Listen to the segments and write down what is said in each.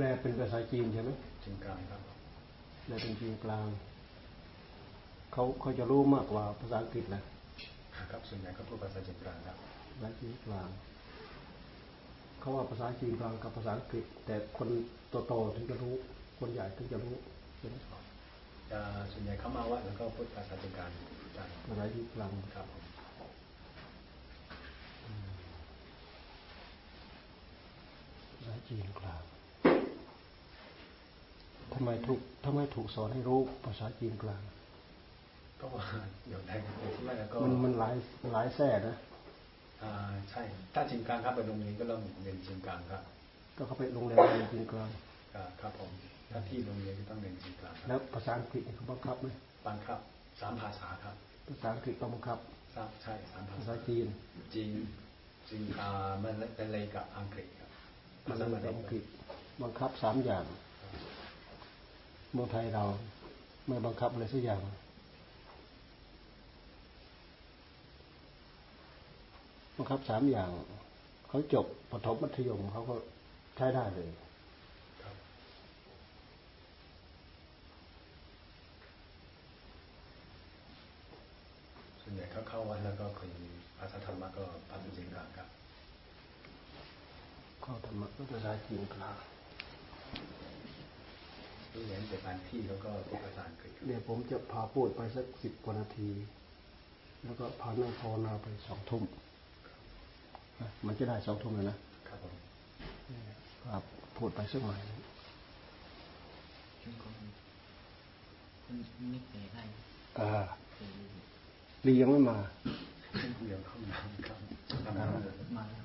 แปลเป็นภาษาจีนใช่ไหมจีนกลางครับแปลเป็นจีนกลางเขาเขาจะรู้มากกว่าภาษาอังกฤษนะครับส่วนใหญ่ก็พูดภาษาจีนกลางครับภาษาจีนกลางเขาว่าภาษาจีนกลางกับภาษาอังกฤษ แต่คนโตๆถึงจะรู้ คนใหญ่ถึงจะรู้ใช่ไหมส่วนใหญ่เขามาว่าแล้วก็พูดภาษาจีนกลางภาษาจีนกลางครับภาษาจีนกลาง ทำไมถูกทำไมถูกสอนให้รู้ภาษาจีนกลาง ก็ว่าเดี๋ยวแทงที่แม่ก็มันมันหลายหลายแท่นะอ่าใช่ถ้าจีนกลางครับไปโรงเรียนก็เริ่มเรียนจีนกลางครับ ก็เขาไปโรงเรียนเรียนจีนกลางครับผมถ้าที่โรงเรียนก็ต้องเรียนจีนกลางแล้วภาษาอังกฤษเขาบังคับไหมบังคับสามภาษาครับ ภาษาอังกฤษต้องบังคับใช่สามภาษาภาษาจีนจีนจีนอ่ามันเป็นเลยกับอังกฤษครับภาษาอังกฤษบังคับสามอย่าง เมืองไทยเรา ไม่บังคับอะไรสักอย่างบังคับสามอย่างเขาจบปฐมมัธยมเขาก็ใช้ได้เลยส่วนใหญ่เขาเข้าวัดแล้วก็คุยภาษาธรรมะก็ภาษาจีนกลางครับเข้าธรรมะก็ภาษาจีนกลาง เรียนแต่บางที่แล้วก็พูดภาษาอังกฤษเดี๋ยวผมจะพาพูดไปสักสิบกว่านาที แล้วก็พานั่งภาวนาไปสองทุ่มมันจะได้สองทุ่มเลยนะครับผมครับพูดไปสักหน่อยนิดเดียวได้อ่าลียังไม่มาเดี๋ยวเข้ามาครับมาแล้ว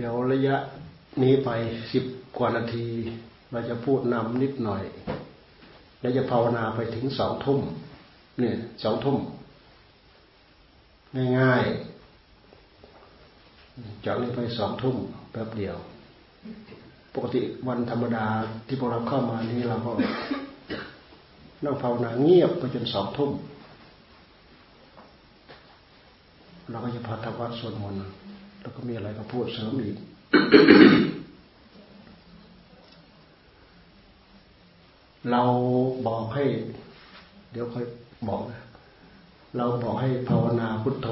ดี๋ยวระยะนี้ไปสิบกว่านาที เราจะพูดนำนิดหน่อย แล้วจะภาวนาไปถึงสองทุ่มเนี่ยสองทุ่มง่ายๆจากนี้ไปสองทุ่มแป๊บเดียว ปกติวันธรรมดาที่พวกเราเข้ามานี้เราก็นั่งภาวนาเงียบไปจนสองทุ่มเราก็จะพาทวัดสวดมนต์ แล้วก็มีอะไรก็พูดเสริมอีกเราบอกให้ เดี๋ยวค่อยบอกนะเราบอกให้ภาวนาพุทโธ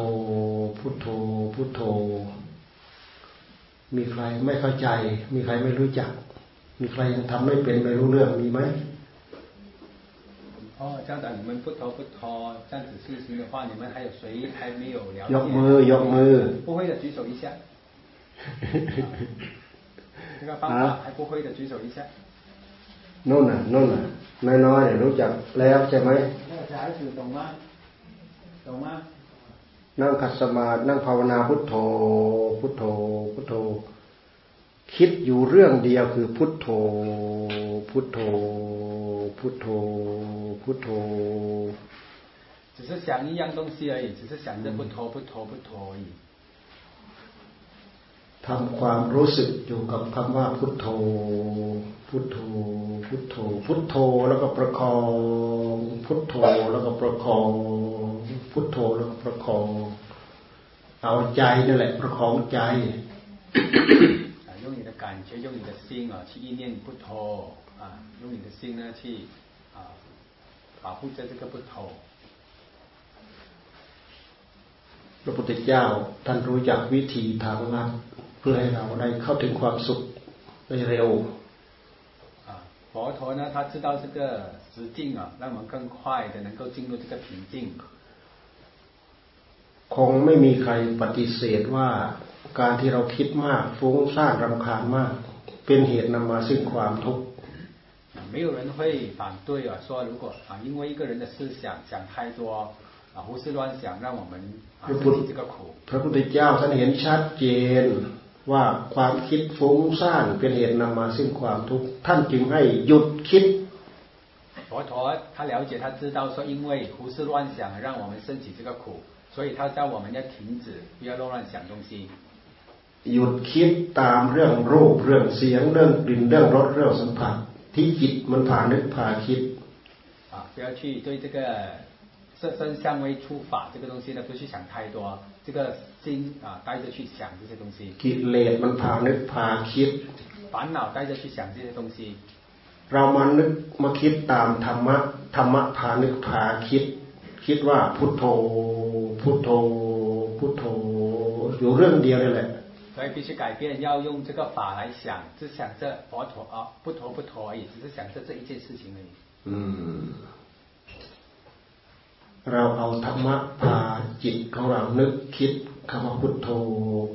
พุทโธ พุทโธ มีใครไม่เข้าใจ มีใครไม่รู้จัก มีใครยังทำไม่เป็นไม่รู้เรื่องมีไหม 哦，这样子你们不投不投这样子事情的话，你们还有谁还没有了解？ยกมือยกมือ不会的举手一下。这个方法还不会的举手一下。นู่นน่ะนู่นน่ะน้อยๆเนี่ยรู้จักแล้วใช่ไหม那个小孩子懂吗？懂吗？นั่งคัสมานั่งภาวนาพุทโธ พุทโธ พุทโธ คิดอยู่เรื่องเดียวคือพุทโธ พุทโธ พุทโธพุทโธ只是想一样东西而已，只是想着不拖不拖不拖而已。ทำความรู้สึกอยู่กับคำว่าพุทโธ พุทโธ พุทโธ พุทโธแล้วก็ประคอง พุทโธแล้วก็ประคอง พุทโธแล้วก็ประคอง เอาใจนั่นแหละ ประคองใจ用你的感觉，用你的心啊，去意念不拖。 啊，用你的心呢去啊保护着这个不头。พระพุทธเจ้าท่านรู้จักวิธีทางลัดเพื่อให้เราได้เข้าถึงความสุขได้เร็ว啊，佛陀呢，他知道这个实境啊，让我们更快的能够进入这个平静。คงไม่มีใครปฏิเสธว่าการที่เราคิดมากฟุ้งซ่านรำคาญมาก เป็นเหตุนำมาซึ่งความทุกข์ 没有人会反对啊，说如果啊，因为一个人的思想想太多啊，胡思乱想，让我们啊身体这个苦。พระพุทธเจ้าท่านเห็นชัดเจนว่าความคิดฟุ้งซ่านเป็นเหตุนำมาซึ่งความทุกข์ท่านจึงให้หยุดคิด佛陀他了解他知道说因为胡思乱想让我们升起这个苦，所以他叫我们要停止，不要乱乱想东西。 หยุดคิดตามเรื่องรูปเรื่องเสียงเรื่องกลิ่นเรื่องรสเรื่องสัมผัส ที่จิตมันผ่านึกผ่าคิด啊不要去对这个色身香味触法这个东西呢不去想太多这个心啊带着去想这些东西กิเลสมันผ่านึกผ่าคิด烦恼带着去想这些东西เรามานึกมาคิดตามธรรมะธรรมะผ่านึกผ่าคิด คิดว่าพุทโธพุทโธพุทโธอยู่เรื่องเดียวนี่แหละ 所以必须改变，要用这个法来想，只想着佛陀啊，不陀不陀而已，只是想着这一件事情而已。嗯，เราเอาธรรมะพาจิตของเรานึกคิดคำว่าพุทโธ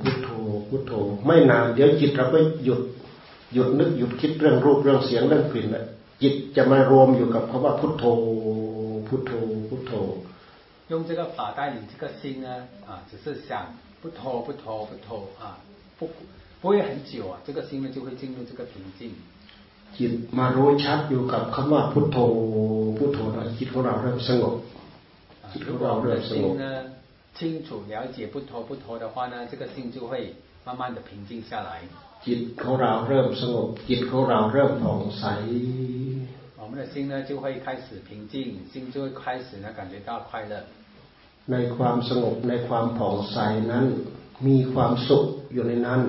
พุทโธพุทโธไม่นานเดี๋ยวจิตเราก็หยุดหยุดนึกหยุดคิดเรื่องรูปเรื่องเสียงเรื่องกลิ่นแล้วจิตจะมารวมอยู่กับคำว่าพุทโธพุทโธพุทโธ用这个法带领这个心呢啊，只是想不陀不陀不陀啊， 不不会很久啊，这个心呢就会进入这个平静。จิตมารู้ชัดอยู่กับคำว่าพุทโธพุทโธนะจิตของเราเริ่มสงบจิตของเราเริ่มสงบ呢清楚了解不陀不陀的话呢，这个心就会慢慢的平静下来。จิตของเราเริ่มสงบจิตของเราเริ่มผ่องใส我们的心呢就会开始平静，心就会开始呢感觉到快乐。ในความสงบในความผ่องใสนั้น มีความสุขอยู่ในนั้น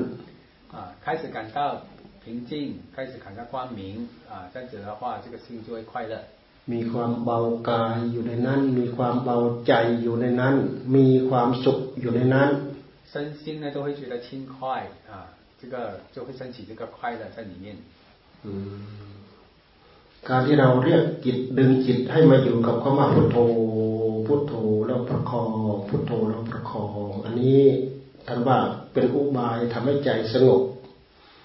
啊开始感到平静开始感到光明啊这样子的话这个心就会快乐มีความเบากายอยู่ในนั้น มีความเบาใจอยู่ในนั้น มีความสุขอยู่ในนั้น身心呢都会觉得轻快啊这个就会升起这个快乐在里面การที่เราเรียกจิตดึงจิตให้มาอยู่กับคำว่าพุทโธพุทโธแล้วประคองพุทโธแล้วประคองอันนี้ ท่านว่าเป็นอุบายทำให้ใจสงบ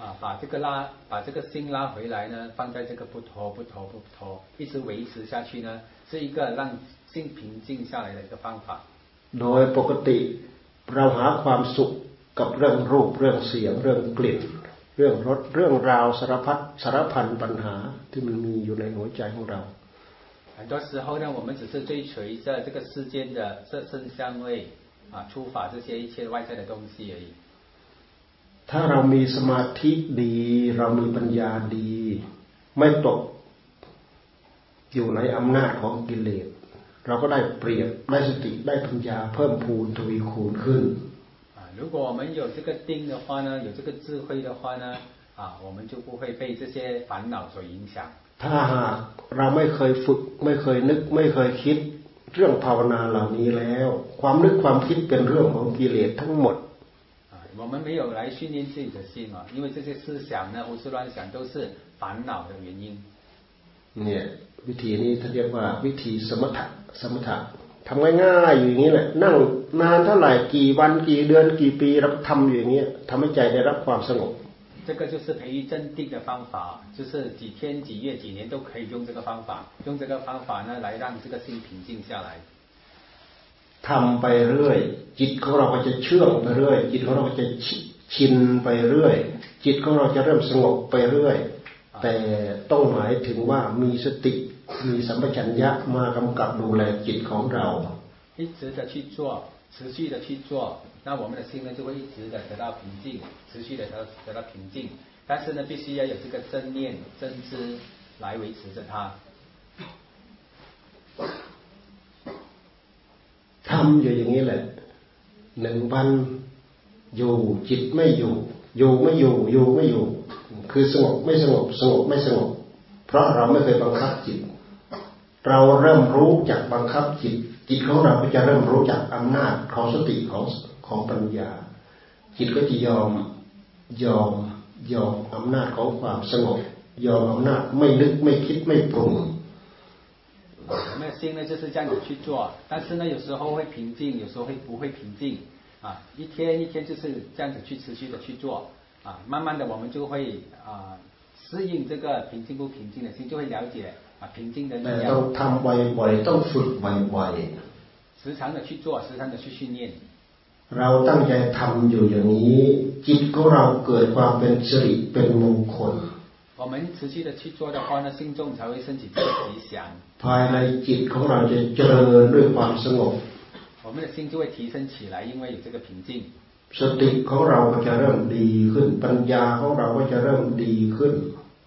啊，把这个拉，把这个心拉回来呢，放在这个不陀不陀不陀，一直维持下去呢，是一个让心平静下来的一个方法。โดยปกติเราหาความสุขกับเรื่องรูปเรื่องเสียงเรื่องกลิ่น เรื่องรสเรื่องราวสารพัดสารพันปัญหาที่มันมีอยู่ในหัวใจของเรา很多时候呢，我们只是追随着这个世间的色声香味 啊、出法这些一切外在的东西而已。ถ้าเรามีสมาธิดี เรามีปัญญาดี ไม่ตกอยู่ในอำนาจของกิเลสเราก็ได้เปรียบได้สติได้ปัญญาเพิ่มพูนทวีคูณขึ้น啊，如果我们有这个定的话呢，有这个智慧的话呢，啊，我们就不会被这些烦恼所影响。ถ้าหากเราไม่เคยฝึกไม่เคยนึกไม่เคยคิด เรื่องภาวนาเหล่านี้แล้ว ความนึกความคิดเป็นเรื่องของกิเลสทั้งหมด我们没有来训练自己的心啊，因为这些思想呢、胡思乱想都是烦恼的原因。เนี่ยวิธีนี้ท่านเรียกว่าวิธีสมถะสมถะทำง่ายๆอยู่อย่างนี้แหละนั่งนานเท่าไหร่กี่วันกี่เดือนกี่ปีเราทำอยู่อย่างนี้ทำให้ใจได้รับความสงบ 这个就是培育镇定的方法，就是几天、几月、几年都可以用这个方法，用这个方法呢来让这个心平静下来。ทำไปเรื่อยจิตของเราก็จะเชื่องไปเรื่อยจิตของเราจะชินไปเรื่อยจิตของเราจะเริ่มสงบไปเรื่อยแต่ต้องหมายถึงว่ามีสติมีสัมปชัญญะมากำกับดูแลจิตของเรา一直的去做持续的去做 那我们的心呢就会一直的得到平静，持续的得得到平静。但是呢，必须要有这个正念、正知来维持着它。ทำอยู่อย่างนี้แหละหนึ่งวันอยู่จิตไม่อยู่ อยู่ไม่อยู่อยู่ไม่อยู่ คือสงบไม่สงบสงบไม่สงบ เพราะเราไม่เคยบังคับจิต เราเริ่มรู้จากบังคับจิต จิตของเราก็จะเริ่มรู้จากอำนาจของสติของ ของปัญญาจิตก็จะยอมยอมยอมอำนาจของความสงบยอมอำนาจไม่นึกไม่คิดไม่ปรุง那心呢就是这样子去做，但是呢有时候会平静，有时候会不会平静啊？一天一天就是这样子去持续的去做啊，慢慢的我们就会啊适应这个平静不平静的心，就会了解啊平静的力量。ต้องทำบ่อยๆต้องฝึกบ่อยๆ时常的去做，时常的去训练。 เราตั้งใจทำอยู่อย่างนี้ จิตของเราเกิดความเป็นสิริเป็นมงคล我们持续的去做的话呢，心中才会升起这个吉祥。ภายในจิตของเราจะเจริญด้วยความสงบ我们的心就会提升起来，因为有这个平静。 สติของเราก็จะเริ่มดีขึ้น ปัญญาของเราก็จะเริ่มดีขึ้น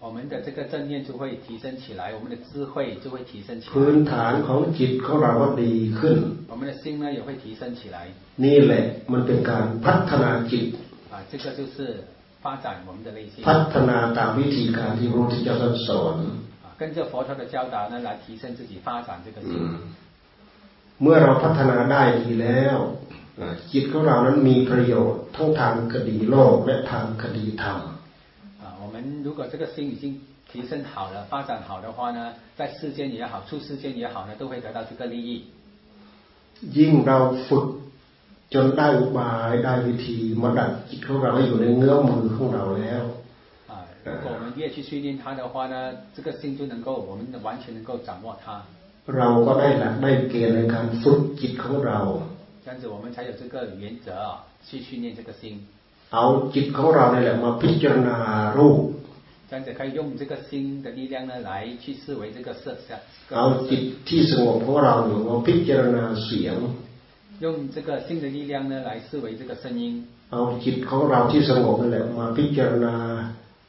我们的这个正念就会提升起来，我们的智慧就会提升起来。พื้นฐานของจิตของเราก็ดีขึ้น我们的心呢也会提升起来。นี่แหละมันเป็นการพัฒนาจิต啊，这个就是发展我们的内心。พัฒนาตามวิธีการที่พระพุทธเจ้าสอน跟着佛陀的教导呢来提升自己发展这个心。เมื่อเราพัฒนาได้ดีแล้วจิตของเรานั้นมีประโยชน์ทั้งทางคดีโลกและทางคดีธรรม我 们如果这个心已经提升好了、发展好的话呢，在世间也好、出世间也好呢，都会得到这个利益。ยิ่งเราฝึกจนได้อุบายได้วิธีมาดัดจิตของเราให้อยู่ในเงื้อมือของเราแล้ว啊，如果我们越去训练它的话呢，这个心就能够，我们完全能够掌握它。เราก็ได้หลักได้เกณฑ์ในการฝึกจิตของเรา这样子我们才有这个原则啊，去训练这个心。 เอาจิตของเราเนี่ยแหละมาพิจารณารูป这样子可以用这个心的力量呢来去思维这个色相เอาจิตที่สงบของเราเนี่ยมาพิจารณาเสียง用这个心的力量呢来思维这个声音เอาจิตของเราที่สงบนั่นแหละมาพิจารณา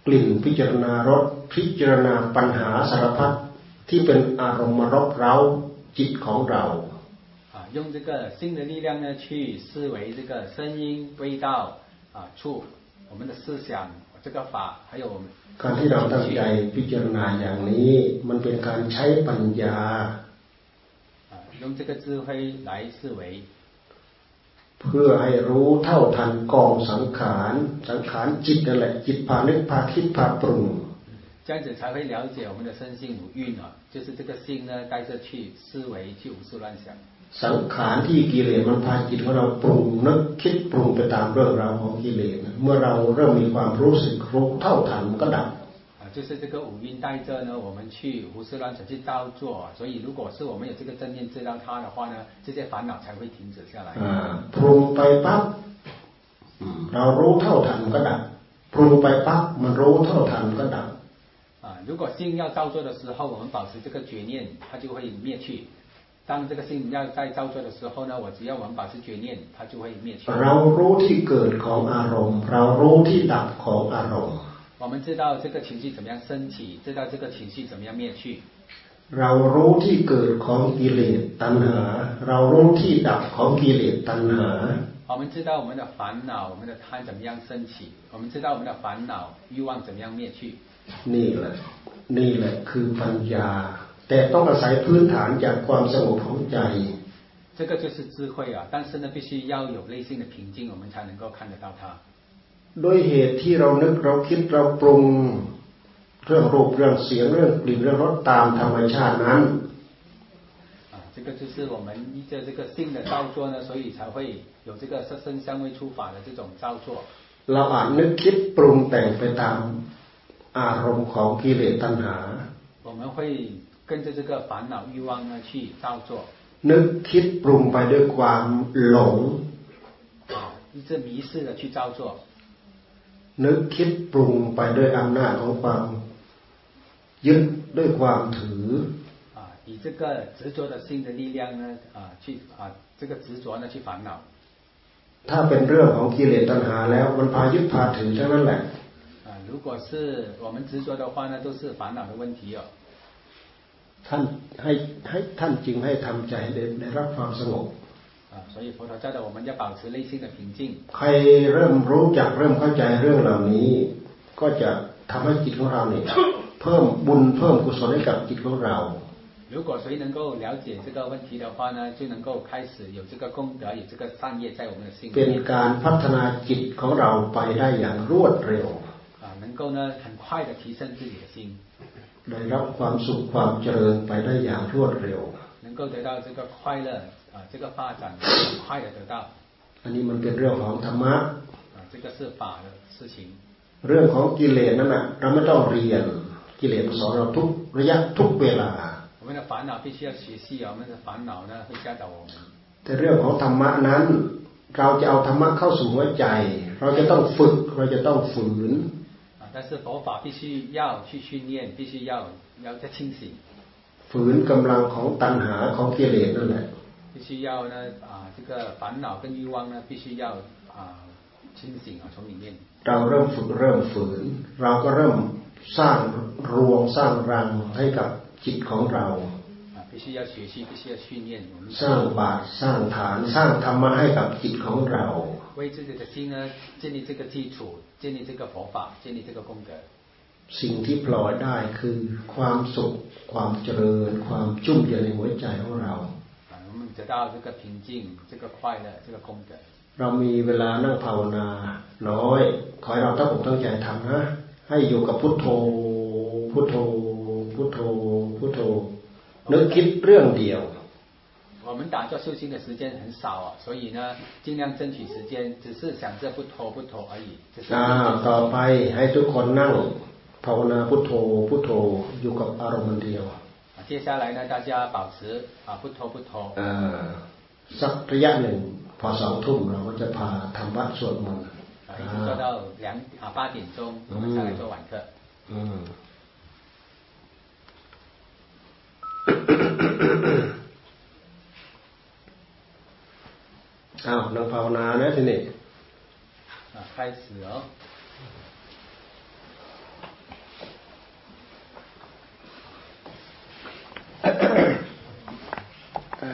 กลิ่นพิจารณารสพิจารณาปัญหาสารพัดที่เป็นอารมณ์มารบเร้าจิตของเรา用这个心的力量呢去思维这个声音味道 啊，处我们的思想这个法，还有我们การที่เราตั้งใจพิจารณาอย่างนี้ มันเป็นการใช้ปัญญา用这个智慧来思维เพื่อให้รู้เท่าทันกองสังขารสังขารจิตนั่นแหละจิตพานึกพาคิดพาปรุง这样子才会了解我们的身心五蕴啊，就是这个心呢带着去思维去胡思乱想。 สังขารที่กิเลสมันพาจิตของเราปรุงนึกคิดปรุงไปตามเรื่องราวของกิเลสเมื่อเราเริ่มมีความรู้สึกรู้เท่าทันมันก็ดับ就是这个五蕴带着呢，我们去胡思乱想去造作，所以如果是我们有这个正念知道它的话呢，这些烦恼才会停止下来。ปรุงไปปั๊บเรารู้เท่าทันก็ดับปรุงไปปั๊บมันรู้เท่าทันก็ดับ啊，如果心要造作的时候，我们保持这个觉念，它就会灭去。 当这个心要在造作的时候呢，我只要我们保持觉念，它就会灭去。เรารู้ที่เกิดของอารมณ์เรารู้ที่ดับของอารมณ์我们知道这个情绪怎么样升起，知道这个情绪怎么样灭去。เรารู้ที่เกิดของกิเลสตัณหาเรารู้ที่ดับของกิเลสตัณหา我们知道我们的烦恼，我们的贪怎么样升起，我们知道我们的烦恼欲望怎么样灭去。นี่แหละนี่แหละคือปัญญา แต่ต้องอาศัยพื้นฐานจากความสงบของใจ这个就是智慧啊，但是呢，必须要有内心的平静，我们才能够看得到它。ด้วยเหตุที่เรานึกเราคิดเราปรุงเรื่องรูปเรื่องเสียงเรื่องกลิ่นเรื่องรสตามธรรมชาตินั้น啊，这个就是我们依着这个性的造作呢，所以才会有这个色身香味触法的这种造作。เราอาจนึกคิดปรุงแต่งไปตามอารมณ์ของกิเลสตัณหา我们会 跟着这个烦恼欲望呢去造作。นึกคิดปรุงไปด้วยความหลง一直迷失的去造作。นึกคิดปรุงไปด้วยอำนาจของความยึดด้วยความถือ啊，以这个执着的心的力量呢啊去啊这个执着呢去烦恼。ถ้าเป็นเรื่องของกิเลสตัณหาแล้วมันพายึดพาถือทั้งนั้นแหละ啊，如果是我们执着的话呢，都是烦恼的问题哦。 ท่านให้ให้ท่านจึงให้ทำใจได้รับความสงบ所以佛陀教导我们要保持内心的平静。ใครเริ่มรู้จักเริ่มเข้าใจเรื่องเหล่านี้ ก็จะทำให้จิตของเราเนี่ยเพิ่มบุญเพิ่มกุศลให้กับจิตของเรา如果谁能够了解这个问题的话呢，就能够开始有这个功德，有这个善业在我们的心里。เป็นการพัฒนาจิตของเราไปได้อย่างรวดเร็ว啊，能够呢很快的提升自己的心。 ได้รับความสุขความเจริญไปได้อย่างรวดเร็ว能够得到这个快乐啊这个发展很快的得到อันนี้มันเป็นเรื่องของธรรมะ啊这个是法的事情เรื่องของกิเลสนั่นน่ะเราไม่ต้องเรียนกิเลสสอนเราทุกระยะทุกเวลา我们的烦恼必须要学习啊我们的烦恼呢会教导我们แต่เรื่องของธรรมะนั้น เราจะเอาธรรมะเข้าสู่หัวใจ เราจะต้องฝึกเราจะต้องฝืน 但是佛法必须要去训练，必须要要再清醒。ฝืนกำลังของตัณหาของกิเลสนั่นแหละ必须要呢啊，这个烦恼跟欲望呢，必须要啊 清醒啊，从里面。เราเริ่มฝึกเริ่มฝืน เราก็เริ่มสร้างรวงสร้างรังให้กับจิตของเรา必须要学习，必须要训练我们。สร้างบาตสร้างฐานสร้างธรรมะให้กับจิตของเรา 为自己的心呢建立这个基础，建立这个佛法，建立这个功德。สิ่งที่ปล่อยได้คือความสุขความเจริญความจุ่มเย็นในหัวใจของเรา我们得到这个平静，这个快乐，这个功德。เรามีเวลานั่งภาวนาน้อยขอให้เราตั้งอกตั้งใจทำนะให้อยู่กับพุทโธ พุทโธ พุทโธ พุทโธนึกคิดเรื่องเดียว 我们打坐修心的时间很少啊，所以呢，尽量争取时间，只是想着不拖不拖而已。อ่าต่อไปให้ทุกคนนั่งภาวนาพุทโธพุทโธอยู่กับอารมณ์เดียว接下来呢，大家保持啊不拖不拖。อ่าสักระยะหนึ่งพอสองทุ่มเราก็จะพาทำวัดสวดมนต์一直做到两啊八点钟，我们才来做晚课。嗯。 อ้าวนั่งภาวนานะทีนี้ใครเสือ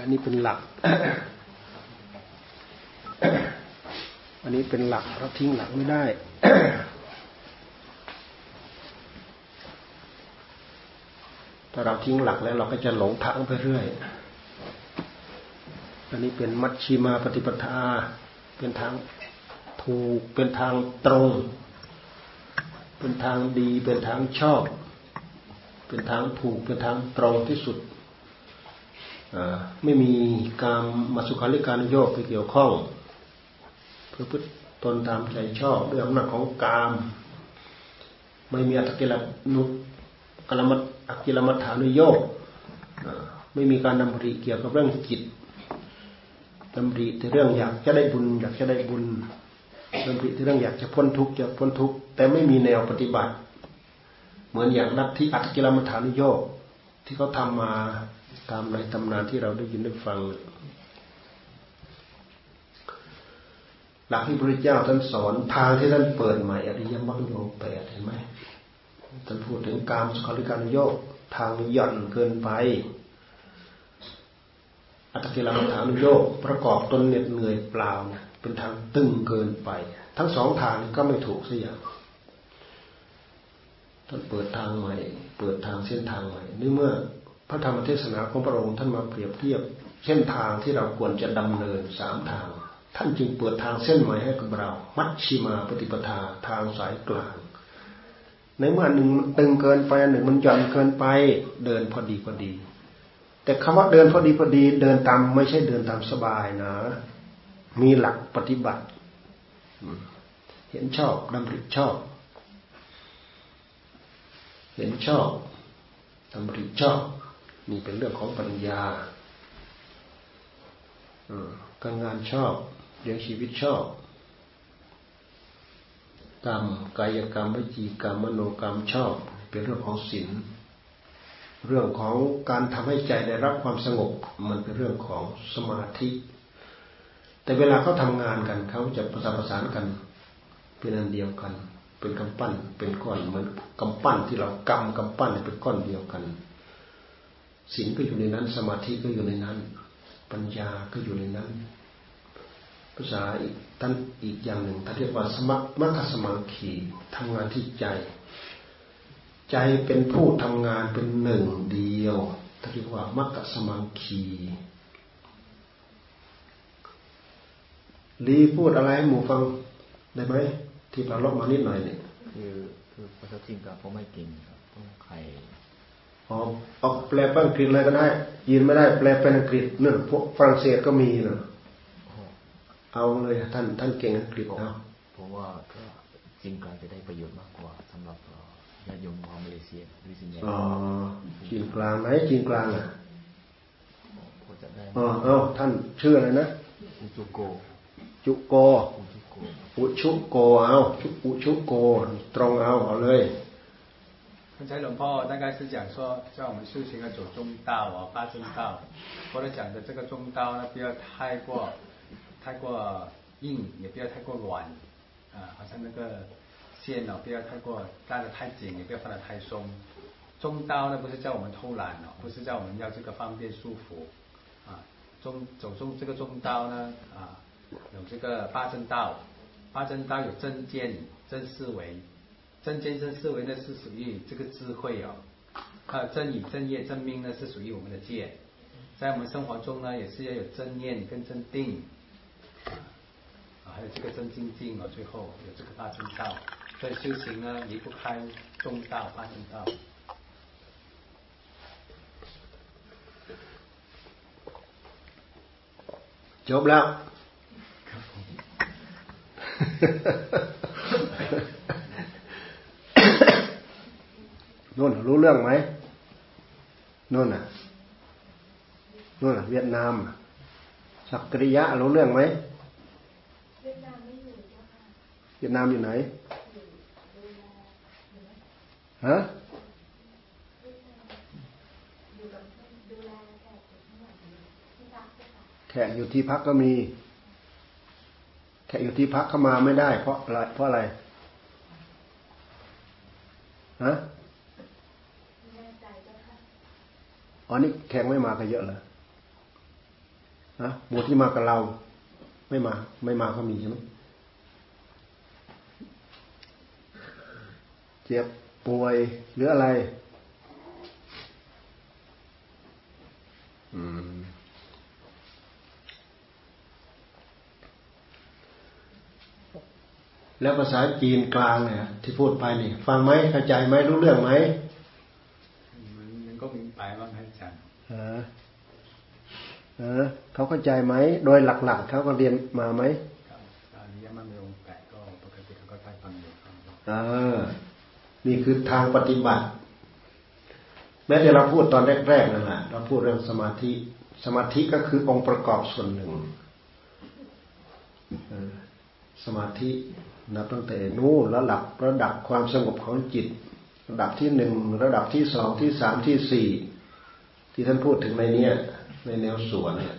อันนี้เป็นหลัก อันนี้เป็นหลักเราทิ้งหลักไม่ได้ ถ้าเราทิ้งหลักแล้วเราก็จะหลงทางไปเรื่อย อันนี้เป็นมัชชีมาปฏิปทา เป็นทางถูก เป็นทางตรง เป็นทางดี เป็นทางชอบ เป็นทางถูก เป็นทางตรงที่สุด ไม่มีการมาสุขาริการโยกไปเกี่ยวข้องเพื่อพึ่ตนตามใจชอบด้วยอำนาจของกาม ไม่มีอัตกิลนุกลมัตอกิลมัฐานุโยกไม่มีการดำริเกี่ยวกับเรื่องจิต ดำริแต่เรื่องอยากจะได้บุญ อยากจะได้บุญดำริแต่เรื่องอยากจะพ้นทุกข์จะพ้นทุกข์แต่ไม่มีแนวปฏิบัติ เหมือนอย่างนักที่อัตกิลมัฐานุโยกที่เขาทามาตามในตำนานที่เราได้ยินได้ฟัง หลักที่พระเจ้าท่านสอนทางที่ท่านเปิดใหม่อริยมรรคโยแปดเห็นไหมท่านพูดถึงการสุขาริการโยกทางหย่อนเกินไป อัตกิลมัฐานุโยกประกอบตนเหน็ดเหนื่อยเปล่าเนี่ยเป็นทางตึงเกินไป ทั้งสองทางก็ไม่ถูกสักอย่างท่านเปิดทางใหม่ เปิดทางเส้นทางใหม่นี่เมื่อพระธรรมเทศนาของพระองค์ท่านมาเปรียบเทียบ เส้นทางที่เราควรจะดำเนินสามทาง ท่านจึงเปิดทางเส้นใหม่ให้กับเรา มัชชิมาปฏิปทาทางสายกลาง ในเมื่อหนึ่งตึงเกินไปหนึ่งมันหย่อนเกินไป เดินพอดีพอดี แต่คำว่าเดินพอดีพอดีเดินตามไม่ใช่เดินตามสบายนะ มีหลักปฏิบัติ เห็นชอบดำริชอบ เห็นชอบดำริชอบนี่เป็นเรื่องของปัญญาการงานชอบเลี้ยงชีวิตชอบกรรมกายกรรมวิจีกรรมมโนกรรมชอบ เป็นเรื่องของศีล เรื่องของการทำให้ใจได้รับความสงบมันเป็นเรื่องของสมาธิ แต่เวลาเขาทางานกันเขาจะประสานประสานกัน เป็นอันเดียวกัน เป็นกำปั้นเป็นก้อนเหมือนกำปั้นที่เรากำกำปั้นเป็นก้อนเดียวกันศีลก็อยู่ในนั้น สมาธิก็อยู่ในนั้น ปัญญาก็อยู่ในนั้น ภาษาอีกท่านอีกอย่างหนึ่งท่านเรียกว่าสมัคมัคคสมังคีทำงานที่ใจ ใจเป็นผู้ทำงานเป็นหนึ่งเดียวท่านเรียกว่ามัคคสมังคีลีพูดอะไรให้หมู่ฟังได้ไหมที่เราลบมานิดหน่อยเนี่ยคือคือภาษาจีนกับผมไม่กินครับต้องไข่ออกออกแปลเป็นอังกฤษอะไรก็ได้ยินไม่ได้ แปลเป็นอังกฤษเนี่ยพวกฝรั่งเศสก็มีเนะเอาเลยท่านท่านเก่งอังกฤษเนาะเพราะว่าก็จริงการจะได้ประโยชน์มากกว่าสำหรับ ญาติโยมชาวมาเลเซียหรือสิงคโปร์อ๋อจีนกลางไหมจีนกลางอ่ะอ๋อเอาท่านชื่ออะไรนะอุจุโกจุโกอุชุโกเอาอุชุโก ตรงเอาเอาเลย刚才龙婆大概是讲说，叫我们修行要走中道啊，八正道。或者讲的这个中道呢，不要太过太过硬，也不要太过软 啊，好像那个 线哦，不要太过拉得太紧，也不要放得太松。中刀呢，不是叫我们偷懒哦，不是叫我们要这个方便舒服啊。中走中这个中刀呢啊，有这个八正道，八正道有正见、正思维，正见、正思维呢是属于这个智慧哦。还有正语、正业、正命呢是属于我们的戒，在我们生活中呢也是要有正念跟正定啊。还有这个真精进哦，最后有这个八正道，所以修行呢离不开中道八正道。จบแล้วนู่นรู้เรื่องไหมนู่นน่ะนู่นน่ะเวียดนามสักกริยะรู้เรื่องไหมเวียดนามอยู่ไหน ฮะแขกอยู่ที่พักก็มี แขกอยู่ที่พักเข้ามาไม่ได้ เพราะอะไรเพราะอะไรฮะอ๋อนี่แขกไม่มากันเยอะเลยฮะหมู่ที่มากับเรา ไม่มา ไม่มาก็มีใช่ไหมเจ็บ ป่วยหรืออะไร อืมแล้วภาษาจีนกลางเนี่ยที่พูดไปนี่ฟังไหมเข้าใจไหมรู้เรื่องไหมมันก็มีไปบ้างครับอาจารย์เออเออเขาเข้าใจไหมโดยหลักๆเขาก็เรียนมาไหมครับตอนนี้ยังไม่มีองค์แปดก็ปกติเขาก็ได้ฟังอยู่ครับเออ นี่คือทางปฏิบัติ แม้แต่เราพูดตอนแรกๆนั่นแหละเราพูดเรื่องสมาธิ สมาธิก็คือองค์ประกอบส่วนหนึ่งสมาธินับตั้งแต่นู่นระดับระดับความสงบของจิต ระดับที่หนึ่งระดับที่สองที่สามที่สี่ที่ท่านพูดถึงในเนี้ยในแนวสวนเนี่ย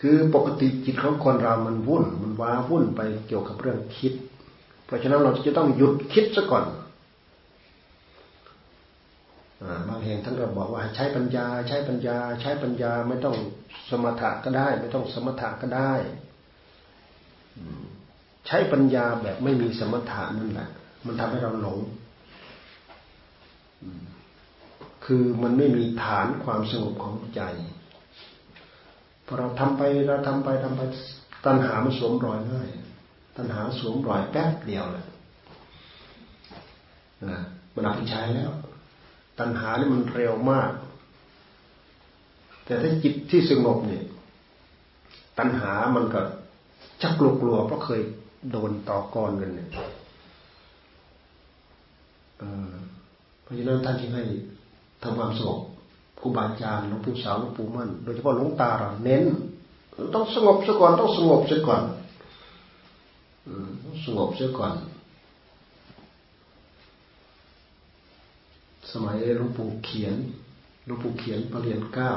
คือปกติจิตของคนเรามันวุ่น มันว้าวุ่นไปเกี่ยวกับเรื่องคิด เพราะฉะนั้นเราจะต้องหยุดคิดซะก่อนบางแห่งท่านก็บอกว่าใช้ปัญญา ใช้ปัญญา ใช้ปัญญาไม่ต้องสมถะก็ได้ ไม่ต้องสมถะก็ได้ใช้ปัญญาแบบไม่มีสมถะนั่นแหละ มันทำให้เราหลงคือมันไม่มีฐานความสงบของใจพอเราทำไปเราทำไปทำไปตัณหามันสวมรอยง่าย ตัณหาสวมรอยแป๊บเดียวเลยนะมันเอาไปใช้แล้ว ตัณหานี่มันเร็วมาก แต่ถ้าจิตที่สงบเนี่ย ตัณหามันก็ชักกลัวๆเพราะเคยโดนต่อกรกันเนี่ยเพราะฉะนั้นท่านจึงให้ทำความสงบครูบาอาจารย์หลวงปู่สาวหลวงปู่มั่น โดยเฉพาะหลวงตาเราเน้น ต้องสงบซะก่อนต้องสงบซะก่อนอง สงบซะก่อน สมัยหลวงปู่เขียนหลวงปู่เขียนปรริญญาเก้า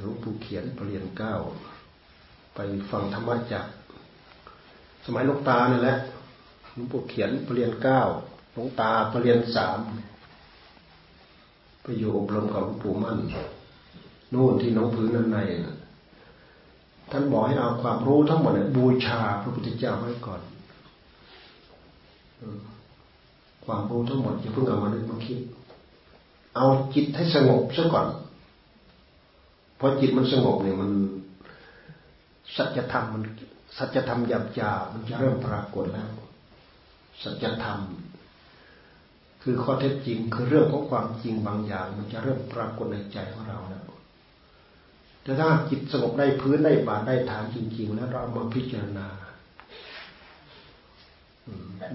หลวงปู่เขียนปรริญญาเก้าไปฟังธรรมะจากสมัยลวงตาเนี่ยแหละหลวงปู่เขียนปรริญญาเก้าหลวงตาปรริญญาสามไปอยู่อบรมกับหลวงปู่มั่นนู่นที่น้องพื้นนั่นในนะ ท่านบอกให้เอาความรู้ทั้งหมดเนี่ยบูชาพระพุทธเจ้าไว้ก่อน ความรู้ทั้งหมดอย่าเพิ่งเอามานึกมาคิด เอาจิตให้สงบซะก่อนพอจิตมันสงบเนี่ยมัน สัจธรรมมัน สัจธรรมหยาบหยามันจะเริ่มปรากฏแล้ว สัจธรรม คือข้อเท็จจริงคือเรื่องของความจริงบางอย่าง มันจะเริ่มปรากฏในใจของเราแล้ว แต่ถ้าจิตสงบได้พื้นได้บาทได้ฐานจริงๆแล้วเราเอามาพิจารณา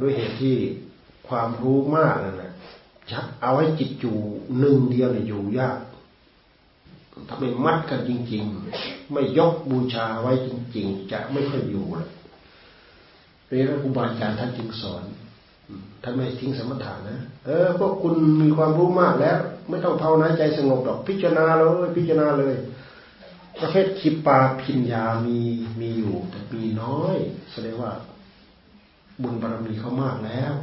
ด้วยเหตุที่ความรู้มากนั่นแหละจะเอาให้จิตอยู่หนึ่งเดียวเนี่ยอยู่ยากถ้าไม่มัดกันจริง ๆ ไม่ยกบูชาไว้จริง ๆ จะไม่ค่อยอยู่เลยเรียนครูบาอาจารย์ท่านจึงสอนท่านไม่ทิ้งสมถะนะเออพวกคุณมีความรู้มากแล้ว ไม่ต้องภาวนาใจสงบหรอกพิจารณาเลยพิจารณาเลย ประเภทคิปาพิญญามีมีอยู่ แต่มีน้อย แสดงว่า บุญบารมีเขามากแล้ว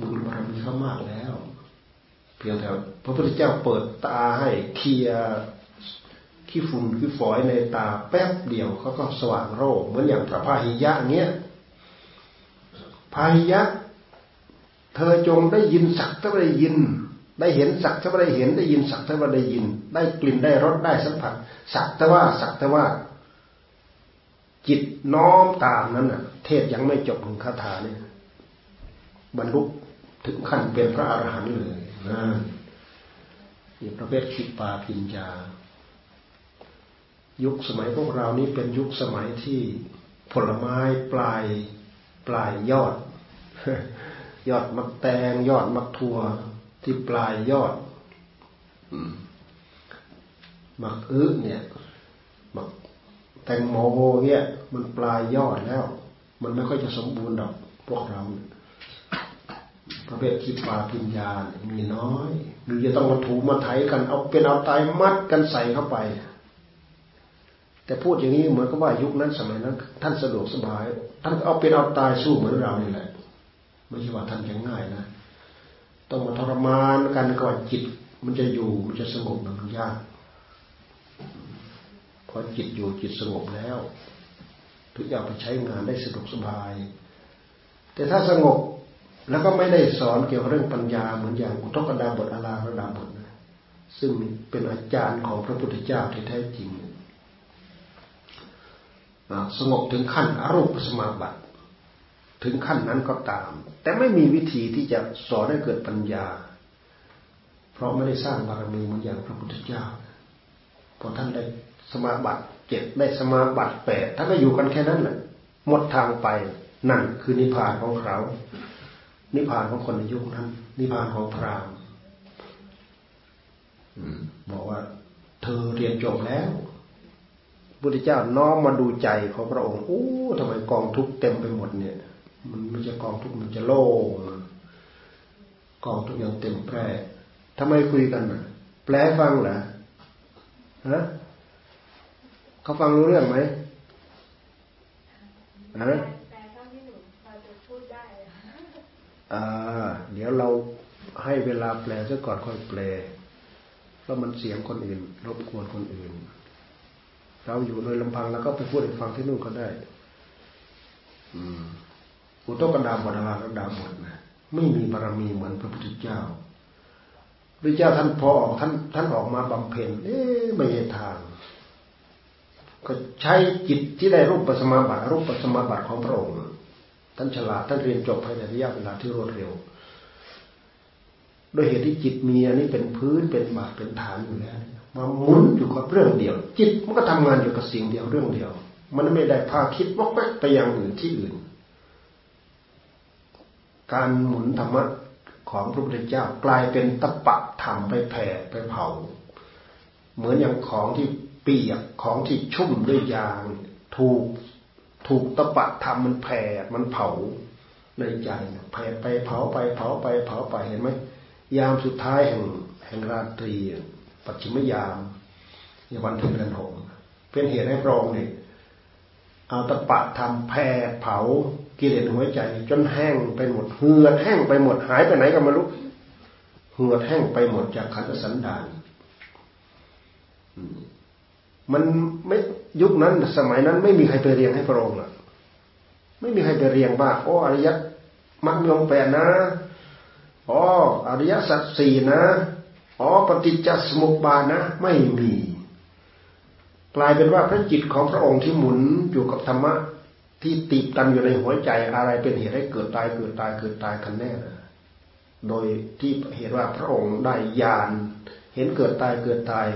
บุญบารมีเขามากแล้ว เพียงแต่พระพุทธเจ้าเปิดตาให้เคลียขี้ฝุ่นขี้ฝอยในตาแป๊บเดียวเขาก็สว่างโรคเหมือนอย่างพระพาหิยะเนี้ยพาหิยะ เธอจงได้ยินสักเท่าได้ยิน ได้เห็นสักเท่าได้เห็นได้ยินสักเท่าได้ยิน ได้กลิ่นได้รสได้สัมผัสสักแต่ว่าสักแต่ว่า จิตน้อมตามนั้นน่ะ เทศยังไม่จบถึงคาถาเนี่ยบรรลุถึงขั้นเป็นพระอรหันต์เลยนะนี่ประเภทขิปาพิญญายุคสมัยพวกเรานี้เป็นยุคสมัยที่ผลไม้ปลายปลายยอด ยอดมักแตงยอดมักทัว ที่ปลายยอดหมักอึเนี่ยหมักแตงโมเนี่ย มันปลายยอดแล้ว มันไม่ค่อยจะสมบูรณ์ดอก พวกเราประเภทคิดปาปิญญามีน้อยหรือจะต้องมาถูมาไถกันเอาเป็นเอาตายมัดกันใส่เข้าไป แต่พูดอย่างนี้เหมือนกับว่ายุคนั้นสมัยนั้น ท่านสะดวกสบาย ท่านเอาเป็นเอาตายสู้เหมือนเรานี่แหละ ไม่ใช่ว่าท่านจะง่ายนะ ต้องมาทรมานกันก่อนจิต มันจะอยู่มันจะสงบมันยากพอจิตอยู่จิตสงบแล้ว ทุกอย่างไปใช้งานได้สะดวกสบาย แต่ถ้าสงบแล้วก็ไม่ได้สอนเกี่ยวกับเรื่องปัญญาเหมือนอย่างอุทกดาบทอาราระดาบทนะซึ่งเป็นอาจารย์ของพระพุทธเจ้าที่แท้จริงสงบถึงขั้นอรูปสมาบัติ ถึงขั้นนั้นก็ตาม แต่ไม่มีวิธีที่จะสอนให้เกิดปัญญา เพราะไม่ได้สร้างบารมีเหมือนอย่างพระพุทธเจ้าพอท่านได้สมาบัติเจ็ดได้สมาบัติแปดท่านก็อยู่กันแค่นั้นแหละหมดทางไปนั่นคือนิพพานของเขา นิพพานของคนในยุคนั้น นิพพานของพราหมณ์บอกว่า เธอเรียนจบแล้วพุทธเจ้าน้อมมาดูใจของพระองค์โอ้ทำไมกองทุกข์เต็มไปหมดเนี่ย มันไม่ใช่กองทุกมันจะโล่งกองทุกอย่างเต็มแปร่ทำไมคุยกันน่ะแปลฟังเหรอฮะเขาฟังรู้เรื่องไหมฮะอ่า เดี๋ยวเราให้เวลาแปลซะก่อนค่อยแปลเพราะมันเสียงคนอื่นรบกวนคนอื่น เราอยู่โดยลำพังแล้วก็ไปพูดให้ฟังที่นู่นก็ได้ อืม อุตกดาบดาราดาบดนะไม่มีบารมีเหมือนพระพุทธเจ้าพระเจ้าท่านพอออกท่านท่านออกมาบำเพ็ญเอ๊ะไม่ใช่ทาง ก็ใช้จิตที่ได้รูปปัสมาบัติรูปปัสมาบัติของพระองค์ท่านฉลาดท่านเรียนจบภายในระยะเวลาที่รวดเร็วโดยเหตุที่จิตมีอันนี้เป็นพื้นเป็นบาทเป็นฐานอยู่แล้วมาหมุนอยู่กับเรื่องเดียว จิตมันก็ทำงานอยู่กับสิ่งเดียวเรื่องเดียว มันไม่ได้พาคิดวกแวกไปอย่างอื่นที่อื่น การหมุนธรรมะของพระพุทธเจ้ากลายเป็นตะปะธรรมไปแผ่ไปเผา เหมือนอย่างของที่เปียกของที่ชุ่มด้วยยาง ถูกถูกตะปะธรรมมันแผ่มันเผาในใจแผ่ไปเผาไปเผาไปเผาไปเห็นไหมยามสุดท้ายแห่งแห่งราตรี ปัจฉิมยามในวันเพ็ญเดือนหกเป็นเหตุให้พระองค์เนี่ยเอาตะปะทำแพ่เผา กิเลสหัวใจ จนแห้งไปหมดเหือดแห้งไปหมดหายไปไหนก็ไม่รู้เหือดแห้งไปหมดจากขันธสันดานมันไม่ยุคนั้น สมัยนั้น ไม่มีใครไปเรียงให้พระองค์อะไม่มีใครไปเรียงว่าโอ้อริยมรรคยงแปดนะอ๋ออริยสัจสี่นะอ๋อปฏิจจสมุปบาทนะไม่มี กลายเป็นว่าพระจิตของพระองค์ที่หมุนอยู่กับธรรมะ ที่ติดตันอยู่ในหัวใจอะไรเป็นเหตุให้เกิดตายเกิดตายเกิดตายกันแน่โดยที่เหตุว่าพระองค์ได้ญาณเห็นเกิดตายเกิดตาย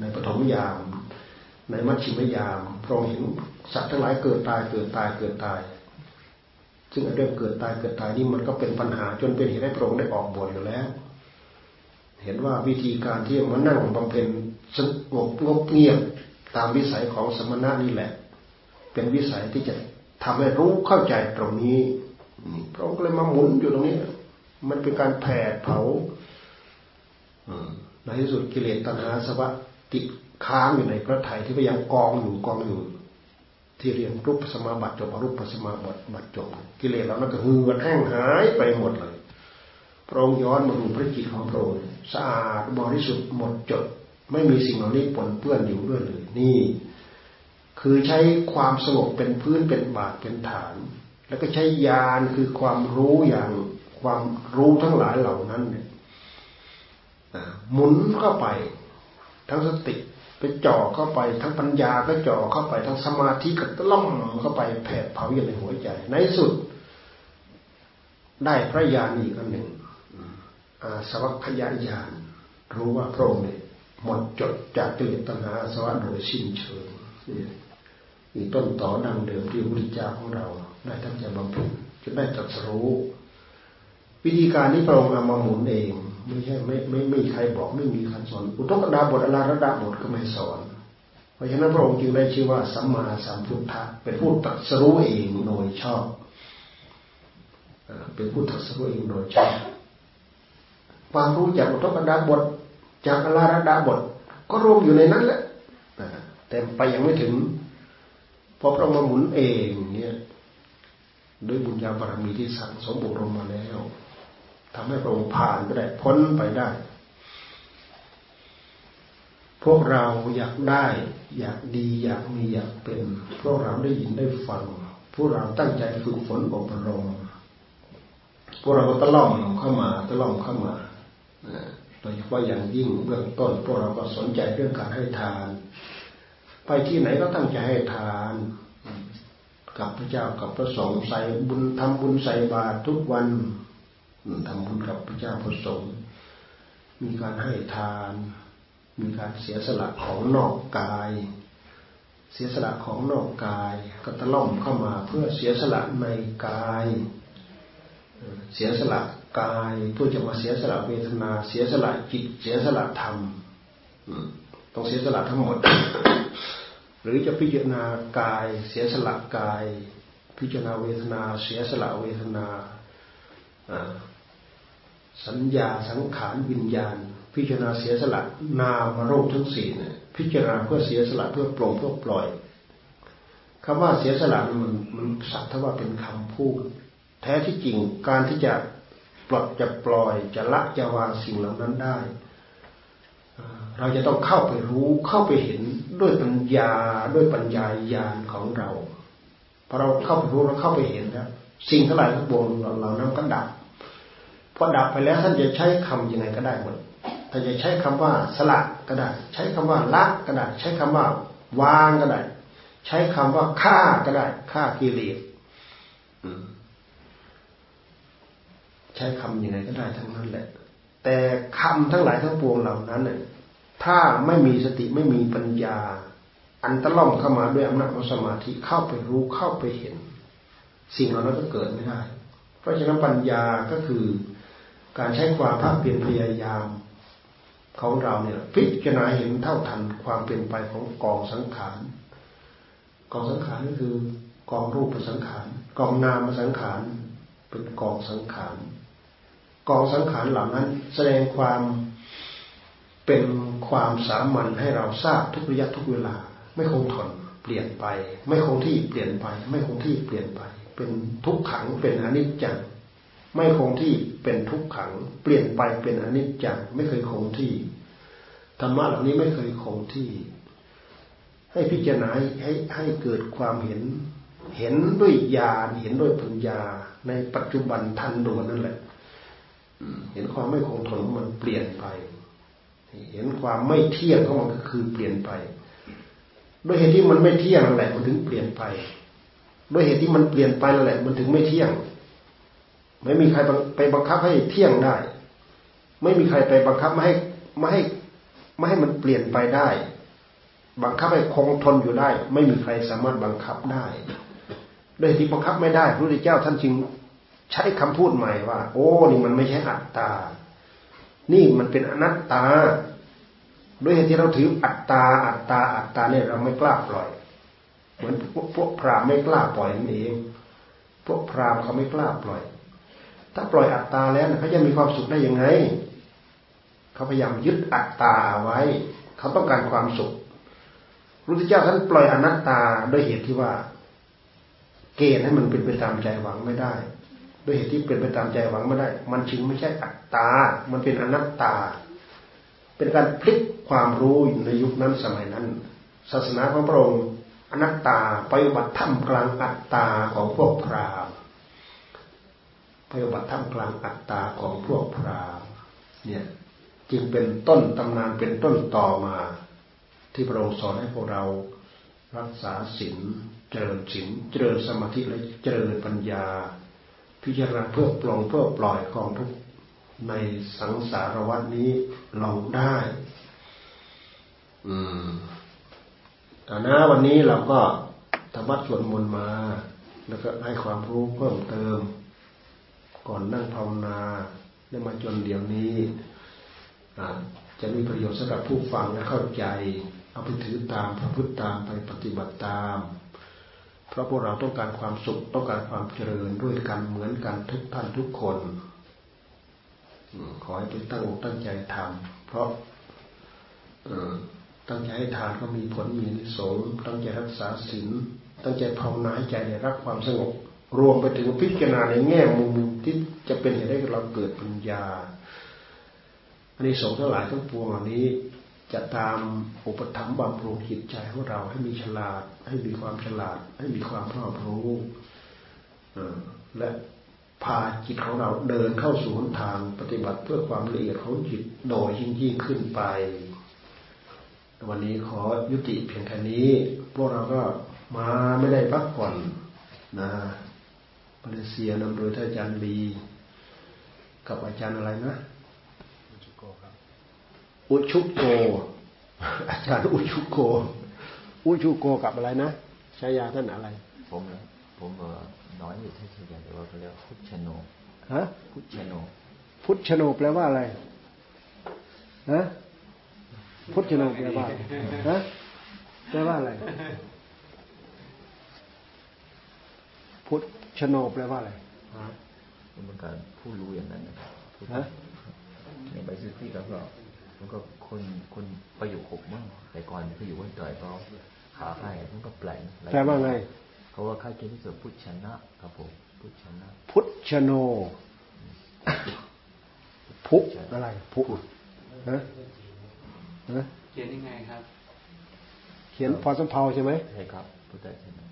ในปฐมยาม ในมัชชิมยาม พระองค์เห็นสัตว์ทั้งหลายเกิดตายเกิดตายเกิดตาย ซึ่งเรื่องเกิดตายเกิดตายนี่มันก็เป็นปัญหาจนเป็นเหตุให้พระองค์ได้ออกบวชอยู่แล้ว เห็นว่าวิธีการที่มานั่งบำเพ็ญสงบงบเงียบตามวิสัยของสมณะนี่แหละ เป็นวิสัยที่จะทำให้รู้เข้าใจตรงนี้พระองค์ก็เลยมาหมุนอยู่ตรงนี้ มันเป็นการแผดเผาในที่สุดกิเลสตัณหาสวะติดค้างอยู่ในพระไถ่ที่พยายามกองอยู่กองอยู่ ที่เรียนรูปสมาบัติจบรูปสมาบัติบัติจบกิเลสเรานั้นก็เหือดแห้งหายไปหมดเลยพระองค์ย้อนมาดูพระจิตของพระองค์สะอาดบริสุทธิ์หมดจด ไม่มีสิ่งเหล่านี้ปนเปื้อนอยู่ด้วยเลย นี่ คือใช้ความสงบเป็นพื้นเป็นบาทเป็นฐาน แล้วก็ใช้ญาณคือความรู้อย่างความรู้ทั้งหลายเหล่านั้นเนี่ยหมุนเข้าไป ทั้งสติไปจ่อเข้าไป ทั้งปัญญาก็จ่อเข้าไป ทั้งสมาธิก็ล่อมเข้าไปแผดเผาอยู่ในหัวใจ ในสุด ได้พระญาณอีกอันหนึ่งสวัคยายานรู้ว่าพระองค์เนี่ยหมดจดจากกิเลสตัณหาสวะโดยสิ้นเชิง นี่ต้นต่อดังเดิมที่พระพุทธเจ้าของเราได้ตั้งใจบำเพ็ญจนได้ตรัสรู้ วิธีการนี้พระองค์เอามาหมุนเอง ไม่ใช่ไม่ไม่ไม่มีใครบอกไม่มีใครสอนอุทกดาบทอลาระดาบทก็ไม่สอน เพราะฉะนั้นพระองค์จึงได้ชื่อว่าสัมมาสัมพุทธะเป็นผู้ตรัสรู้เองโดยชอบเป็นผู้ตรัสรู้เองโดยชอบความรู้จากอุทกดาบทจากอลาระดาบทก็รวมอยู่ในนั้นแหละแต่ไปยังไม่ถึง อพระองค์มาหมุนเองเนี่ยด้วยบุญญาบารมีที่สั่งสมบุรมมาแล้วทำให้พระองค์ผ่านไปได้พ้นไปได้ พวกเราอยากได้ อยากดีอยากมีอยากเป็น พวกเราได้ยินได้ฟัง พวกเราตั้งใจฝึกฝนอบรมพวกเราก็ตะล่อมเข้ามาตะล่อมเข้ามาโดยเฉพาะอย่างยิ่งเบื้องต้น พวกเราก็สนใจเรื่องการให้ทาน ไปที่ไหนก็ตั้งใจให้ทาน กับพระเจ้ากับพระสงฆ์ใส่บุญทำบุญใส่บาตรทุกวันทำบุญกับพระเจ้าพระสงฆ์มีการให้ทาน มีการเสียสละของนอกกาย เสียสละของนอกกายก็ตะล่อมเข้ามาเพื่อเสียสละในกาย เสียสละกายเพื่อจะมาเสียสละเวทนา เสียสละจิต เสียสละธรรม ต้องเสียสละทั้งหมด หรือจะพิจารณากายเสียสละกาย พิจารณาเวทนาเสียสละเวทนาสัญญาสังขารวิญญาณ พิจารณาเสียสละนามรูปทั้งสี่เนี่ยพิจารณาเพื่อเสียสละเพื่อปลงเพื่อปล่อยคำว่าเสียสละมันมันสักทว่าเป็นคำพูด แท้ที่จริงการที่จะปลดจะปล่อยจะละจะวางสิ่งเหล่านั้นได้ เราจะต้องเข้าไปรู้เข้าไปเห็นด้วยปัญญาด้วยปัญญาญาณของเราพอเราเข้าไปรู้เราเข้าไปเห็นแล้วสิ่งทั้งหลายทั้งปวงเรานั้นก็ดับพอดับไปแล้วท่านจะใช้คำยังไงก็ได้หมดถ้าจะใช้คำว่าสละก็ได้ ใช้คำว่าละก็ได้ ใช้คำว่าวางก็ได้ ใช้คำว่าฆ่าก็ได้ฆ่ากิเลสใช้คำยังไงก็ได้ทั้งนั้นแหละ แต่คำทั้งหลายทั้งปวงเหล่านั้นเนี่ย ถ้าไม่มีสติไม่มีปัญญา อันตะล่อมเข้ามาด้วยอำนาจของสมาธิเข้าไปรู้เข้าไปเห็น สิ่งเหล่านั้นก็เกิดไม่ได้ เพราะฉะนั้นปัญญาก็คือการใช้ความภาคเพียรพยายามของเราเนี่ยพิจารณาเห็นเท่าทันความเปลี่ยนไปของกองสังขารกองสังขารก็คือกองรูปสังขารกองนามสังขารเป็นกองสังขารกองสังขารเหล่านั้น แสดงความเป็น ความสามัญให้เราทราบทุกระยะทุกเวลา ไม่คงทนเปลี่ยนไป ไม่คงที่เปลี่ยนไป ไม่คงที่เปลี่ยนไป เป็นทุกขังเป็นอนิจจังไม่คงที่เป็นทุกขัง เปลี่ยนไปเป็นอนิจจังไม่เคยคงที่ธรรมะเหล่านี้ไม่เคยคงที่ ให้พิจารณาให้ให้เกิดความเห็น เห็นด้วยญาณเห็นด้วยปัญญา ในปัจจุบันทันด่วนนั่นแหละเห็นความไม่คงทนมันเปลี่ยนไป เห็นความไม่เที่ยงของมันก็คือเปลี่ยนไปด้วยเหตุที่มันไม่เที่ยงนั่นแหละมันถึงเปลี่ยนไปด้วยเหตุที่มันเปลี่ยนไปนั่นแหละ มันถึงไม่เที่ยง ไม่มีใครไปบังคับให้เที่ยงได้ ไม่มีใครไปบังคับไม่ให้ไม่ให้ไม่ให้มันเปลี่ยนไปได้ บังคับให้คงทนอยู่ได้ ไม่มีใครสามารถบังคับได้ด้วยที่บังคับไม่ได้พระพุทธเจ้าท่านจึงใช้คำพูดใหม่ว่า โอ้นี่มันไม่ใช่อัตตา นี่มันเป็นอนัตตา ด้วยเหตุที่เราถืออัตตา อัตตา อัตตาเนี่ยเราไม่กล้าปล่อย เหมือนพวกพวกพรามไม่กล้าปล่อยนั่นเอง พวกพรามเขาไม่กล้าปล่อย ถ้าปล่อยอัตตาแล้วเขาจะมีความสุขได้ยังไง เขาพยายามยึดอัตตาไว้ เขาต้องการความสุขพุทธเจ้าท่านปล่อยอนัตตาด้วยเหตุที่ว่า เกณฑ์ให้มันเป็นไปตามใจหวังไม่ได้ ด้วยเหตุที่เป็นไปตามใจหวังไม่ได้ มันจึงไม่ใช่อัตตา มันเป็นอนัตตา เป็นการพลิกความรู้ในยุคนั้นสมัยนั้น ศาสนาของพระองค์อนัตตาไปบัติธรรมกลางอัตตาของพวกพราหมณ์ไปบัติธรรมกลางอัตตาของพวกพราหมณ์เนี่ยจึงเป็นต้นตำนานเป็นต้นต่อมา ที่พระองค์สอนให้พวกเรารักษาศีลเจริญศีลเจริญสมาธิและเจริญปัญญา พิจารณาเพื่อปลงเพื่อปล่อยกองทุกในสังสารวัฏนี้ลงได้ อืมแต่นะวันนี้เราก็ธรรมะสวดมนต์มา แล้วก็ให้ความรู้เพิ่มเติม ก่อนนั่งภาวนาได้มาจนเดี๋ยวนี้จะมีประโยชน์สำหรับผู้ฟังและเข้าใจ เอาไปถือตามพระพุทธตามไปปฏิบัติตาม เพราะพวกเราต้องการความสุขต้องการความเจริญด้วยกันเหมือนกันทุกท่านทุกคนขอให้ไปตั้งอกตั้งใจทำเพราะตั้งใจให้ทานก็มีผลมีนิสงตั้งใจรักษาศีลตั้งใจภาวนาให้ใจรับความสงบรวมไปถึงพิจารณาในแง่มุมที่จะเป็นเหตุให้เราเกิดปัญญาอันนี้สงทั้งหลายทั้งปวงเหล่านี้ จะตามอุปถัมภ์บำรุงจิตใจของเราให้มีฉลาด ให้มีความฉลาด ให้มีความรอบรู้และพาจิตของเราเดินเข้าสู่หนทางปฏิบัติเพื่อความละเอียดของจิตโดยยิ่งยิ่งขึ้นไป วันนี้ขอยุติเพียงแค่นี้ พวกเราก็มาไม่ได้พักผ่อนนะมาเลเซียนำโดยท่านอาจารย์ลีกับอาจารย์อะไรนะ อุชุโก อาจารย์อุชุโก อุชุโกกับอะไรนะชายาท่านอะไร ผมนะผมน้อยอยู่ที่ชายาแต่ว่าเขาเรียกพุทธชโนฮะพุทธชโน พุทธชโนแปลว่าอะไรฮะพุทธชโนแปลว่าฮะแปลว่าอะไร พุทธชโนแปลว่าอะไรเป็นการผู้รู้อย่างนั้นนะในใบสุทธิแล้วก็ มันก็คนคนประโยคหกมั้งแต่ก่อนประโยควันต่อยก็ขาไพ่มันก็แปลงแปลว่าไงเขาว่าค่าเกณฑ์ที่สุดพุทธชนะครับผมพุทธชนะ พุทธชโน พุอะไร พุฮะฮะเขียนยังไงครับ เขียนพอสมเพาใช่ไหมใช่ครับพุทธชนะ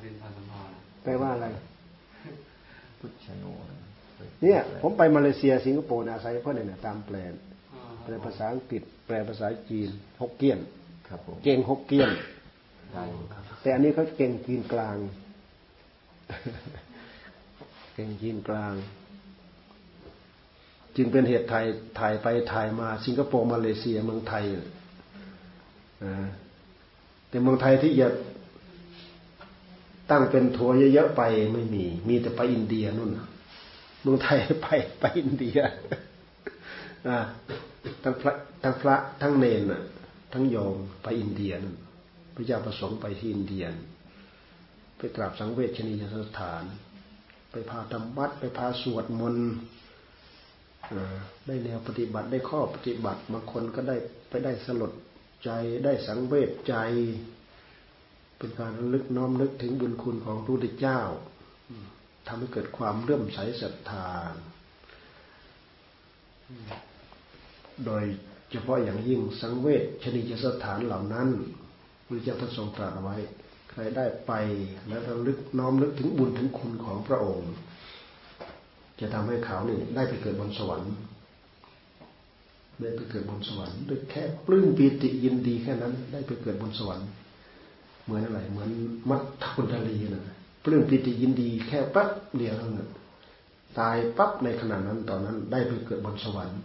เป็นพอสมเพาแปลว่าอะไร พุทธชโน เนี่ยผมไปมาเลเซียสิงคโปร์อาศัยเพื่อนเนี่ยตามแปลนแปลภาษาอังกฤษ แปลภาษาจีนฮกเกี้ยนเก่งฮกเกี้ยนแต่อันนี้เขาเก่งจีนกลาง เก่งจีนกลาง จึงเป็นเหตุไทยถ่ายไปถ่ายมาสิงคโปร์มาเลเซียเมืองไทยแต่เมืองไทยที่จะตั้งเป็นทัวร์เยอะๆไปไม่มี มีแต่ไปอินเดียนู่น มืองไทยไปไปอินเดียทั้งพระทั้งพระทั้งเนนทั้งโยมไปอินเดียนพระเจ้าประสงค์ไปที่อินเดียไปกราบสังเวชนียสถาน ไปพาทำวัดไปพาสวดมนต์ได้แนวปฏิบัติได้ข้อปฏิบัติบางคนก็ได้ไปได้สลดใจได้สังเวชใจ เป็นการลึกน้อมนึกถึงบุญคุณของพระพุทธเจ้า ทำให้เกิดความเลื่อมใสศรัทธา โดยเฉพาะอย่างยิ่งสังเวชชนิจสถานเหล่านั้นพระเจ้าท่านทรงตรัสเอาไว้ ใครได้ไปแล้วระลึกน้อมนึกถึงบุญถึงคุณของพระองค์ จะทำให้เขานี่ได้ไปเกิดบนสวรรค์ได้ไปเกิดบนสวรรค์ด้วยแค่ปลื้มปีติยินดีแค่นั้น ได้ไปเกิดบนสวรรค์ เหมือนอะไรเหมือนมัทคุณทลีนะ ปลื้มปิติยินดีแค่ปั๊บเดียวเท่านั้นตายปั๊บในขณะนั้นตอนนั้นได้ไปเกิดบนสวรรค์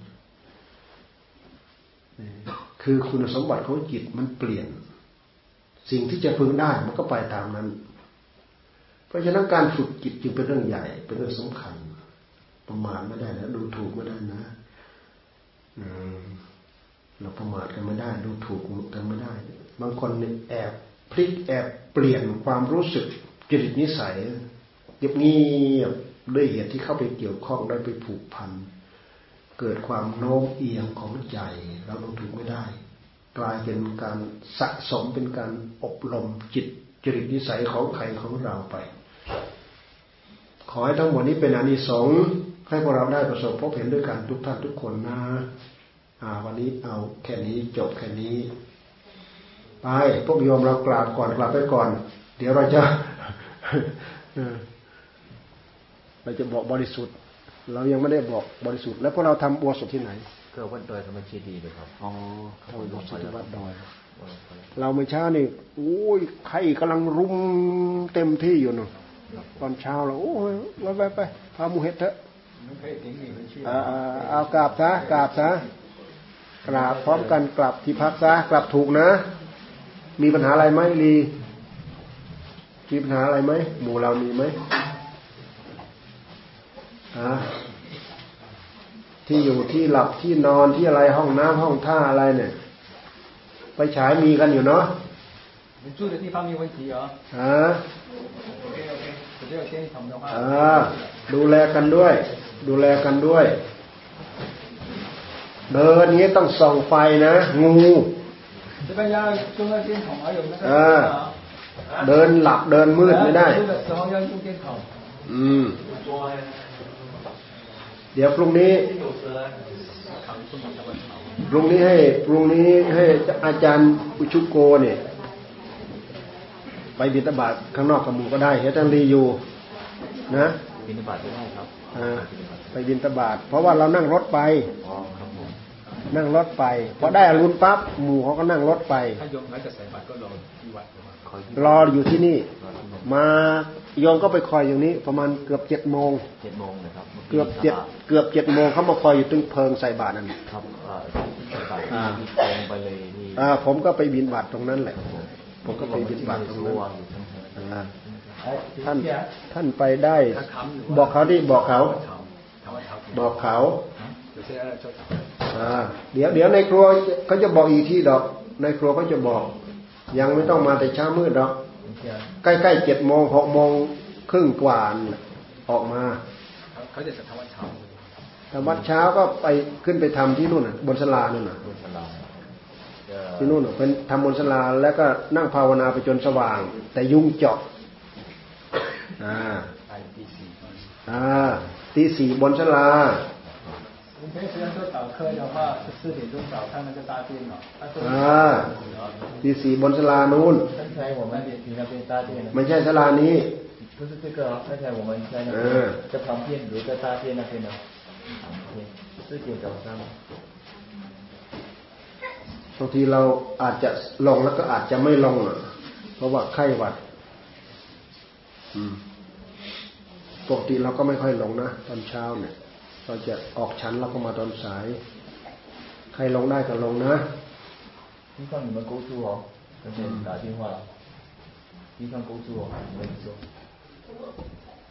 คือคุณสมบัติของจิตมันเปลี่ยน สิ่งที่จะพึงได้มันก็ไปตามนั้น เพราะฉะนั้นการฝึกจิตจึงเป็นเรื่องใหญ่ เป็นเรื่องสำคัญ ประมาทไม่ได้นะดูถูกไม่ได้นะเราประมาทกันไม่ได้ ดูถูกกันไม่ได้ บางคนเนี่ยแอบพลิกแอบเปลี่ยนความรู้สึก จริตนิสัยเงียบเงียบด้วยเหตุที่เข้าไปเกี่ยวข้องได้ไปผูกพัน เกิดความโน้มเอียงของใจเราลงถึงไม่ได้ กลายเป็นการสะสมเป็นการอบรมจิตจริตนิสัยของใครของเราไป ขอให้ทั้งหมดนี้เป็นอานิสงส์ให้พวกเราได้ประสบพบเห็นด้วยกันทุกท่านทุกคนนะอ่าวันนี้เอาแค่นี้จบแค่นี้ ไปพวกโยมเรากราบก่อนกราบไปก่อน เดี๋ยวเราจะ เราจะบอกบริสุทธิ์ เรายังไม่ได้บอกบริสุทธิ์ แล้วพวกเราทำบัวสดที่ไหนก็วัดดอยธรรมชีดีเลยครับอ๋อทำบัวสดที่วัดดอยเราเมื่เช้านี่โอ้ยใครกำลังรุมเต็มที่อยู่เนาะตอนเช้าเราโอ้ยไปไปไปพามูเห็ดเถอะเอากราบซะกราบซะกราบพร้อมกันกลับที่พักซะกลับถูกนะ มีปัญหาอะไรไหมลี มีปัญหาอะไรไหมหมู่เรามีไหมฮะที่อยู่ที่หลับที่นอนที่อะไรห้องน้ำห้องท่าอะไรเนี่ย ไปฉายมีกันอยู่เนาะ 你住的地方没有问题哦。 ฮะ OK OK，我这个监统的话， อ่าดูแลกันด้วย ดูแลกันด้วย เดินนี้ต้องส่องไฟนะ งู 这边要用那监筒，还有那个 อ่า เดินหลับเดินมืดไม่ได้ อืม เดี๋ยวพรุ่งนี้พรุ่งนี้ให้พรุ่งนี้ให้อาจารย์อุชุโกเนี่ย ไปบิณฑบาตข้างนอกกับหมู่ก็ได้เฮ้ยท่านรีอยู่ นะบิณฑบาตได้ครับไปบิณฑบาตเพราะว่าเรานั่งรถไปนั่งรถไปพอได้อรุณปั๊บหมู่เขาก็นั่งรถไปถ้ายมไม่จะใส่บาตรก็รอที่วัด รออยู่ที่นี่ มาโยมก็ไปคอยอย่างนี้ ประมาณเกือบเจ็ดโมงเจ็ดโมงนะครับเกือบเจ็ดเกือบเจ็ดโมงเขามาคอยอยู่ตึงเพิงใส่บาทนั่นครับอ่าไปเลยอ่าผมก็ไปบินบาทตรงนั้นแหละ ผมก็ไปบินบาทตรงนั้นท่านท่านไปได้ บอกเขาดิบอกเขา บอกเขาเดี๋ยวเดี๋ยวในครัวเขาจะบอกอีกที่ดอก ในครัวเขาจะบอก ยังไม่ต้องมาแต่เช้ามืดดอกใกล้ๆเจ็ดโมงหกโมงครึ่งกว่าน่ะออกมาเขาจะทำวัดเช้าแต่วัดเช้าก็ไปขึ้นไปทำที่นู่นน่ะบนสลานู่นน่ะบนสลาจะที่นู่นน่ะเป็นทำบนสลาแล้วก็นั่งภาวนาไปจนสว่าง แต่ยุงเจาะอ่าไป第四。อ่าตีสี่บนสลา 你平时要做早课的话，是四点钟早上那个大殿哦。他说 อ่าตีสี่บนสลานู่น 刚才我们你那边大殿呢 ไม่ใช่สลานี้ 不是这个哦，刚才我们在那嗯边在旁边有一个大殿那边呢，旁边四点早上。 บางทีเราอาจจะลงแล้วก็อาจจะไม่ลงอ่ะ เพราะว่าไข้หวัด อืมปกติเราก็ไม่ค่อยลงนะตอนเช้าเนี่ย เราจะออกชั้นเราก็มาตอนสาย ใครลงได้ก็ลงนะ 地方你们勾住哦，刚才你打电话了，地方勾住哦，我跟你说，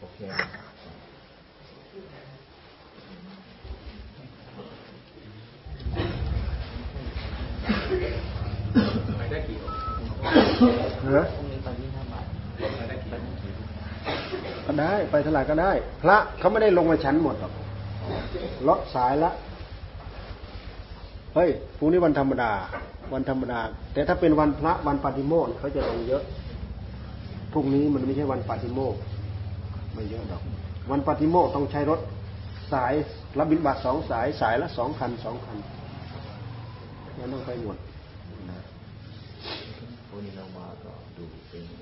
OK 啊。 ไปได้กี่องค์ ฮะ ไปได้กี่องค์ ก็ได้ไปเท่าไหร่ก็ได้ พระเขาไม่ได้ลงมาชั้นหมดหรอก ลดสายละเฮ้ยพรุ่งนี้วันธรรมดา วันธรรมดา แต่ถ้าเป็นวันพระวันปฏิโมกข์เขาจะลงเยอะพรุ่งนี้มันไม่ใช่วันปฏิโมกข์ไม่เยอะดอก วันปฏิโมกข์ต้องใช้รถสายรับบิณฑบาตสองสายสายละสองคันสองคันแล้วต้องไปหมดพวกนี้เรามาก็ดูเป็น